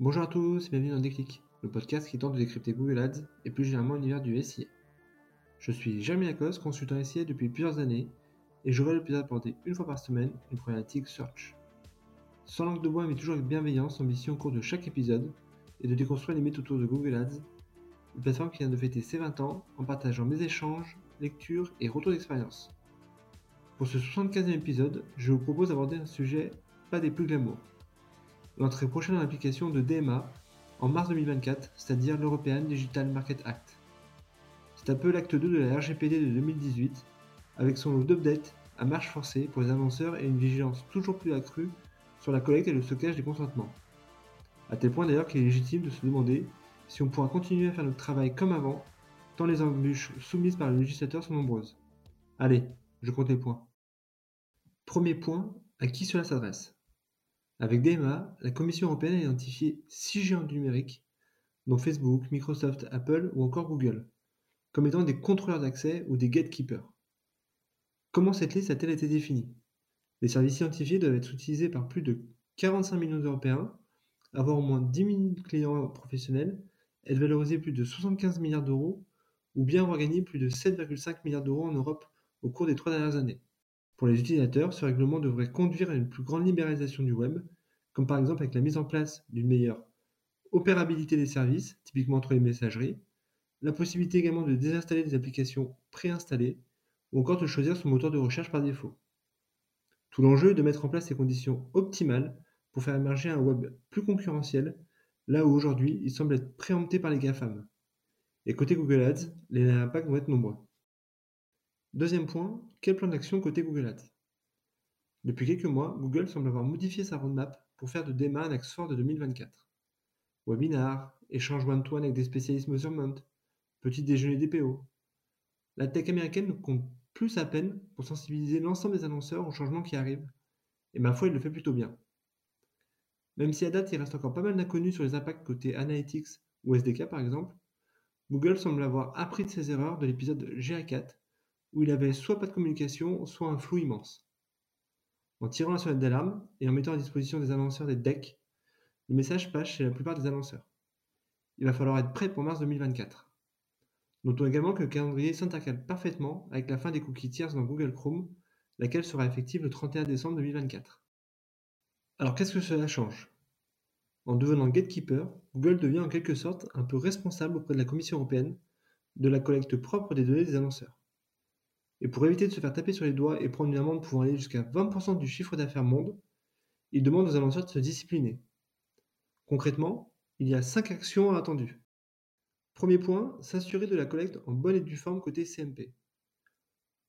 Bonjour à tous et bienvenue dans Déclic, le podcast qui tente de décrypter Google Ads et plus généralement l'univers du SIA. Je suis Jeremy Lacoste, consultant SIA depuis plusieurs années et j'aurai le plaisir d'apporter une fois par semaine une problématique search. Sans langue de bois mais toujours avec bienveillance, ambition au cours de chaque épisode et de déconstruire les mythes autour de Google Ads, une plateforme qui vient de fêter ses 20 ans en partageant mes échanges, lectures et retours d'expérience. Pour ce 75e épisode, je vous propose d'aborder un sujet pas des plus glamour. L'entrée prochaine en application de DMA en mars 2024, c'est-à-dire l'European Digital Market Act. C'est un peu l'acte 2 de la RGPD de 2018, avec son lot d'updates à marche forcée pour les annonceurs et une vigilance toujours plus accrue sur la collecte et le stockage des consentements. A tel point d'ailleurs qu'il est légitime de se demander si on pourra continuer à faire notre travail comme avant, tant les embûches soumises par le législateur sont nombreuses. Allez, je compte les points. Premier point, à qui cela s'adresse? Avec DMA, la Commission européenne a identifié six géants du numérique, dont Facebook, Microsoft, Apple ou encore Google, comme étant des contrôleurs d'accès ou des gatekeepers. Comment cette liste a-t-elle été définie? Les services identifiés doivent être utilisés par plus de 45 millions d'Européens, avoir au moins 10 000 clients professionnels, être valorisé plus de 75 milliards d'euros ou bien avoir gagné plus de 7,5 milliards d'euros en Europe au cours des trois dernières années. Pour les utilisateurs, ce règlement devrait conduire à une plus grande libéralisation du web, comme par exemple avec la mise en place d'une meilleure opérabilité des services, typiquement entre les messageries, la possibilité également de désinstaller des applications préinstallées, ou encore de choisir son moteur de recherche par défaut. Tout l'enjeu est de mettre en place ces conditions optimales pour faire émerger un web plus concurrentiel, là où aujourd'hui il semble être préempté par les GAFAM. Et côté Google Ads, les impacts vont être nombreux. Deuxième point, quel plan d'action côté Google Ads? Depuis quelques mois, Google semble avoir modifié sa roadmap pour faire de DEMA un axe fort de 2024. Webinar, échange one-to-one avec des spécialistes measurement, petit déjeuner DPO. La tech américaine ne compte plus à peine pour sensibiliser l'ensemble des annonceurs aux changements qui arrivent, et ma foi, il le fait plutôt bien. Même si à date, il reste encore pas mal d'inconnus sur les impacts côté Analytics ou SDK par exemple, Google semble avoir appris de ses erreurs de l'épisode GA4 où il avait soit pas de communication, soit un flou immense. En tirant la sonnette d'alarme et en mettant à disposition des annonceurs des decks, le message passe chez la plupart des annonceurs. Il va falloir être prêt pour mars 2024. Notons également que le calendrier s'intercale parfaitement avec la fin des cookies tiers dans Google Chrome, laquelle sera effective le 31 décembre 2024. Alors qu'est-ce que cela change? En devenant gatekeeper, Google devient en quelque sorte un peu responsable auprès de la Commission européenne de la collecte propre des données des annonceurs. Et pour éviter de se faire taper sur les doigts et prendre une amende pouvant aller jusqu'à 20% du chiffre d'affaires monde, il demande aux annonceurs de se discipliner. Concrètement, il y a 5 actions attendues. Premier point, s'assurer de la collecte en bonne et due forme côté CMP.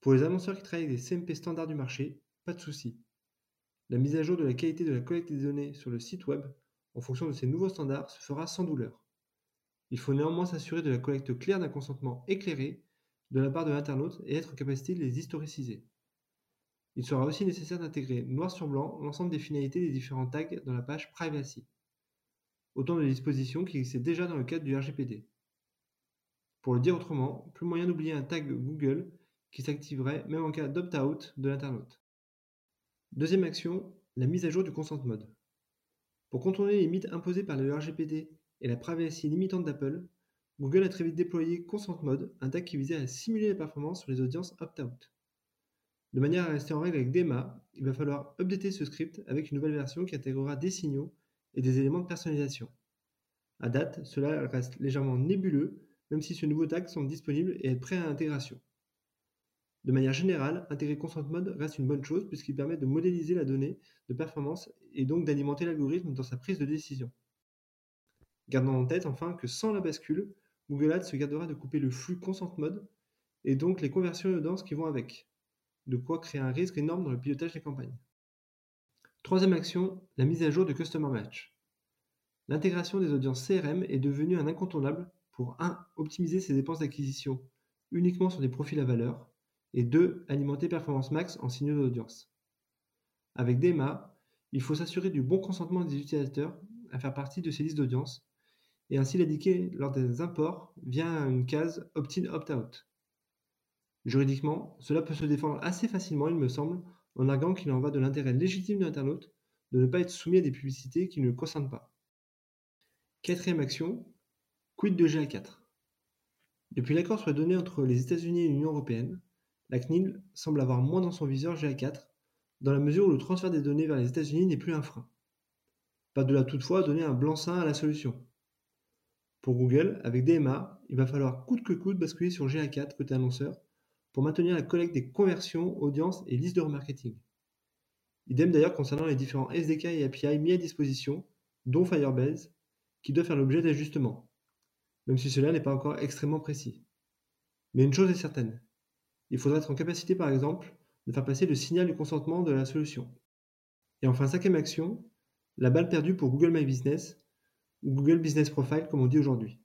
Pour les annonceurs qui travaillent avec des CMP standards du marché, pas de souci. La mise à jour de la qualité de la collecte des données sur le site web en fonction de ces nouveaux standards se fera sans douleur. Il faut néanmoins s'assurer de la collecte claire d'un consentement éclairé de la part de l'internaute et être en capacité de les historiciser. Il sera aussi nécessaire d'intégrer noir sur blanc l'ensemble des finalités des différents tags dans la page Privacy. Autant de dispositions qui existaient déjà dans le cadre du RGPD. Pour le dire autrement, plus moyen d'oublier un tag Google qui s'activerait même en cas d'opt-out de l'internaute. Deuxième action, la mise à jour du consent mode. Pour contourner les limites imposées par le RGPD et la privacy limitante d'Apple, Google a très vite déployé Consent Mode, un tag qui visait à simuler la performance sur les audiences opt-out. De manière à rester en règle avec DEMA, il va falloir updater ce script avec une nouvelle version qui intégrera des signaux et des éléments de personnalisation. À date, cela reste légèrement nébuleux, même si ce nouveau tag semble disponible et est prêt à l'intégration. De manière générale, intégrer Consent Mode reste une bonne chose puisqu'il permet de modéliser la donnée de performance et donc d'alimenter l'algorithme dans sa prise de décision. Gardons en tête enfin que sans la bascule, Google Ads se gardera de couper le flux consent mode et donc les conversions et audiences qui vont avec. De quoi créer un risque énorme dans le pilotage des campagnes. Troisième action, la mise à jour de Customer Match. L'intégration des audiences CRM est devenue un incontournable pour 1. optimiser ses dépenses d'acquisition uniquement sur des profils à valeur et 2. alimenter Performance Max en signaux d'audience. Avec DEMA, il faut s'assurer du bon consentement des utilisateurs à faire partie de ces listes d'audience et ainsi l'indiquer lors des imports via une case opt-in opt-out. Juridiquement, cela peut se défendre assez facilement, il me semble, en arguant qu'il en va de l'intérêt légitime de l'internaute de ne pas être soumis à des publicités qui ne le concernent pas. Quatrième action, quid de GA4 Depuis l'accord sur les données entre les États-Unis et l'Union européenne, la CNIL semble avoir moins dans son viseur GA4, dans la mesure où le transfert des données vers les États-Unis n'est plus un frein. Pas de là toutefois donner un blanc-seing à la solution. Pour Google, avec DMA, il va falloir coûte que coûte basculer sur GA4 côté annonceur pour maintenir la collecte des conversions, audiences et listes de remarketing. Idem d'ailleurs concernant les différents SDK et API mis à disposition, dont Firebase, qui doivent faire l'objet d'ajustements, même si cela n'est pas encore extrêmement précis. Mais une chose est certaine, il faudra être en capacité par exemple de faire passer le signal du consentement de la solution. Et enfin, cinquième action, la balle perdue pour Google My Business, Google Business Profile comme on dit aujourd'hui.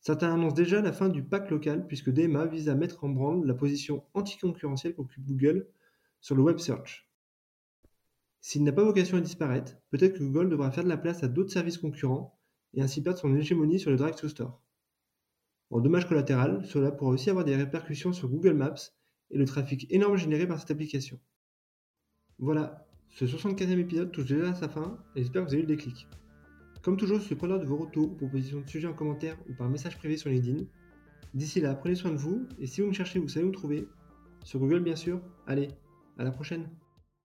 Certains annoncent déjà la fin du pack local puisque DMA vise à mettre en branle la position anticoncurrentielle qu'occupe Google sur le web search. S'il n'a pas vocation à disparaître, peut-être que Google devra faire de la place à d'autres services concurrents et ainsi perdre son hégémonie sur le Direct to Store. En dommage collatéral, cela pourra aussi avoir des répercussions sur Google Maps et le trafic énorme généré par cette application. Voilà, ce 64e épisode touche déjà à sa fin et j'espère que vous avez eu le déclic. Comme toujours, je suis preneur de vos retours, propositions de sujets en commentaire ou par message privé sur LinkedIn. D'ici là, prenez soin de vous et si vous me cherchez, vous savez où me trouver. Sur Google bien sûr. Allez, à la prochaine